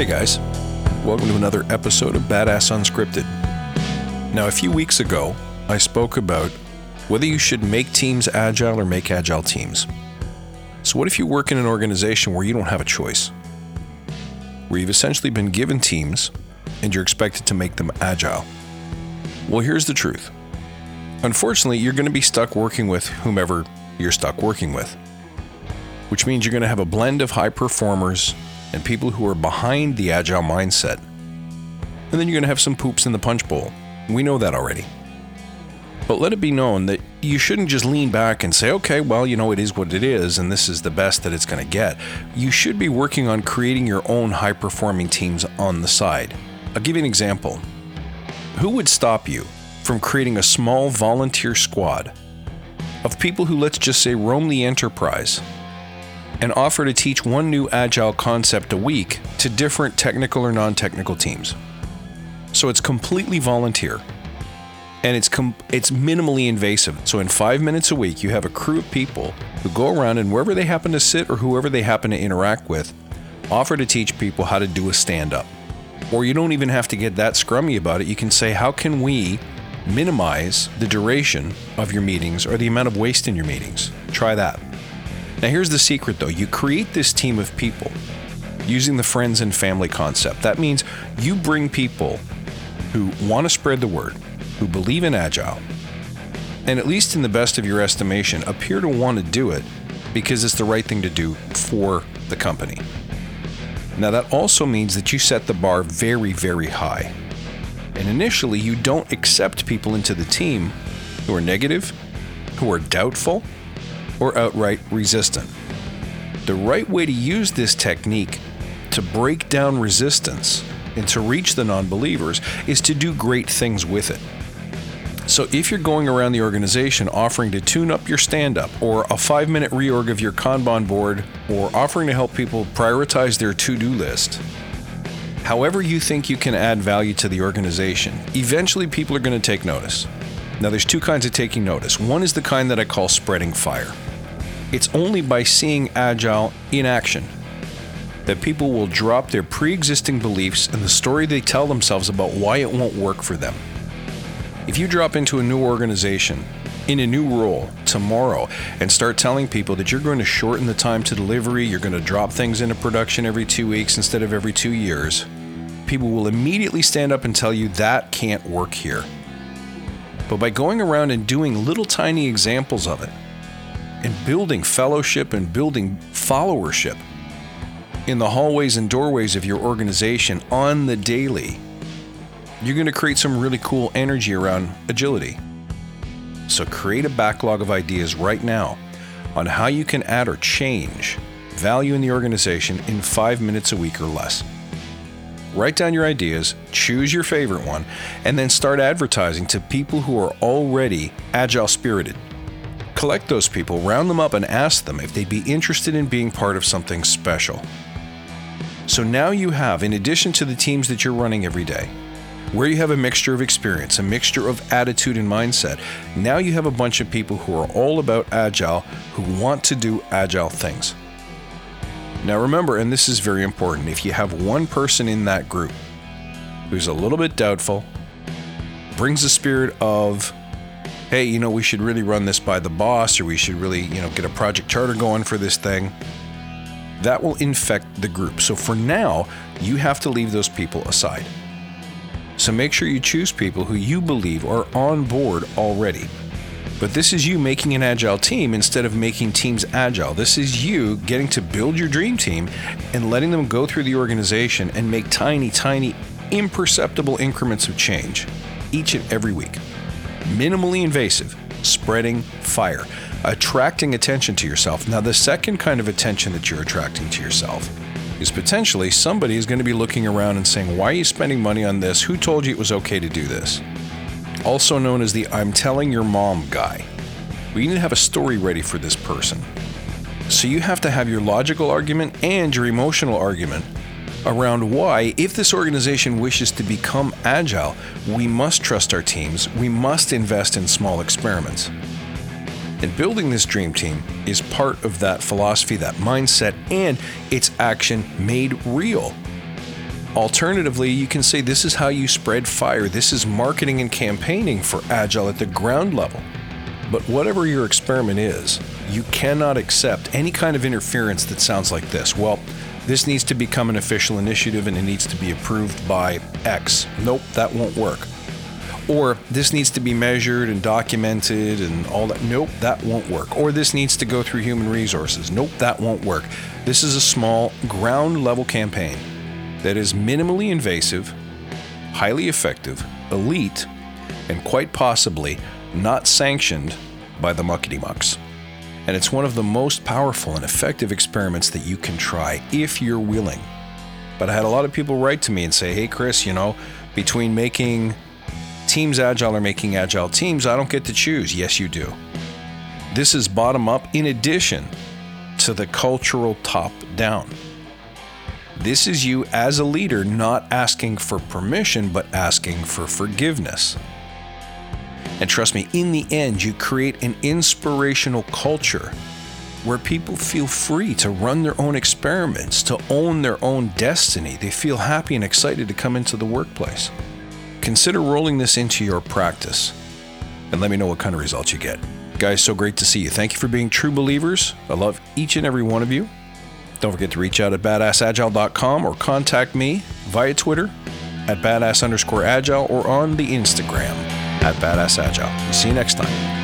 Hey guys, welcome to another episode of Badass Unscripted. Now, a few weeks ago, I spoke about whether you should make teams agile or make agile teams. So, what if you work in an organization where you don't have a choice? Where you've essentially been given teams and you're expected to make them agile? Well, here's the truth. Unfortunately, you're going to be stuck working with whomever you're stuck working with, which means you're going to have a blend of high performers and people who are behind the agile mindset. And then you're going to have some poops in the punch bowl. We know that already. But let it be known that you shouldn't just lean back and say, okay, well, you know, it is what it is, and this is the best that it's going to get. You should be working on creating your own high performing teams on the side. I'll give you an example. Who would stop you from creating a small volunteer squad of people who, let's just say, roam the enterprise and offer to teach one new agile concept a week to different technical or non technical teams? So it's completely volunteer and it's com- it's minimally invasive. So in 5 minutes a week you have a crew of people who go around and wherever they happen to sit or whoever they happen to interact with offer to teach people how to do a stand up. Or you don't even have to get that scrummy about it. You can say how can we minimize the duration of your meetings or the amount of waste in your meetings. Try that. Now here's the secret though. You create this team of people using the friends and family concept. That means you bring people who want to spread the word, who believe in Agile, and at least in the best of your estimation, appear to want to do it because it's the right thing to do for the company. Now, that also means that you set the bar very, very high. And initially, you don't accept people into the team who are negative, who are doubtful, or outright resistant. The right way to use this technique to break down resistance and to reach the non believers is to do great things with it. So, if you're going around the organization offering to tune up your stand up, or a five minute reorg of your Kanban board, or offering to help people prioritize their to do list, however you think you can add value to the organization, eventually people are going to take notice. Now, there's two kinds of taking notice. One is the kind that I call spreading fire. It's only by seeing Agile in action that people will drop their pre existing beliefs and the story they tell themselves about why it won't work for them. If you drop into a new organization, in a new role tomorrow, and start telling people that you're going to shorten the time to delivery, you're going to drop things into production every two weeks instead of every two years, people will immediately stand up and tell you that can't work here. But by going around and doing little tiny examples of it, and building fellowship and building followership in the hallways and doorways of your organization on the daily, you're going to create some really cool energy around agility. So create a backlog of ideas right now on how you can add or change value in the organization in five minutes a week or less. Write down your ideas, choose your favorite one, and then start advertising to people who are already agile spirited. Collect those people, round them up, and ask them if they'd be interested in being part of something special. So now you have, in addition to the teams that you're running every day, where you have a mixture of experience, a mixture of attitude and mindset. Now you have a bunch of people who are all about agile, who want to do agile things. Now remember, and this is very important, if you have one person in that group who's a little bit doubtful, brings the spirit of, hey, you know, we should really run this by the boss, or we should really, you know, get a project charter going for this thing, that will infect the group. So for now, you have to leave those people aside. So make sure you choose people who you believe are on board already. But this is you making an agile team instead of making teams agile. This is you getting to build your dream team and letting them go through the organization and make tiny, tiny, imperceptible increments of change each and every week. Minimally invasive, spreading fire, attracting attention to yourself. Now, the second kind of attention that you're attracting to yourself is potentially somebody is going to be looking around and saying, Why are you spending money on this? Who told you it was okay to do this? Also known as the I'm telling your mom guy. We need to have a story ready for this person. So you have to have your logical argument and your emotional argument around why, if this organization wishes to become agile, we must trust our teams, we must invest in small experiments. And building this dream team is part of that philosophy, that mindset, and its action made real. Alternatively, you can say this is how you spread fire. This is marketing and campaigning for Agile at the ground level. But whatever your experiment is, you cannot accept any kind of interference that sounds like this. Well, this needs to become an official initiative and it needs to be approved by X. Nope, that won't work. Or this needs to be measured and documented and all that. Nope, that won't work. Or this needs to go through human resources. Nope, that won't work. This is a small ground level campaign that is minimally invasive, highly effective, elite, and quite possibly not sanctioned by the muckety mucks. And it's one of the most powerful and effective experiments that you can try if you're willing. But I had a lot of people write to me and say, hey, Chris, you know, between making teams agile or making agile teams, I don't get to choose. Yes, you do. This is bottom up in addition to the cultural top down. This is you as a leader not asking for permission, but asking for forgiveness. And trust me, in the end, you create an inspirational culture where people feel free to run their own experiments, to own their own destiny. They feel happy and excited to come into the workplace. Consider rolling this into your practice and let me know what kind of results you get. Guys, so great to see you. Thank you for being true believers. I love each and every one of you. Don't forget to reach out at badassagile.com or contact me via Twitter at badass underscore agile or on the Instagram at badassagile. See you next time.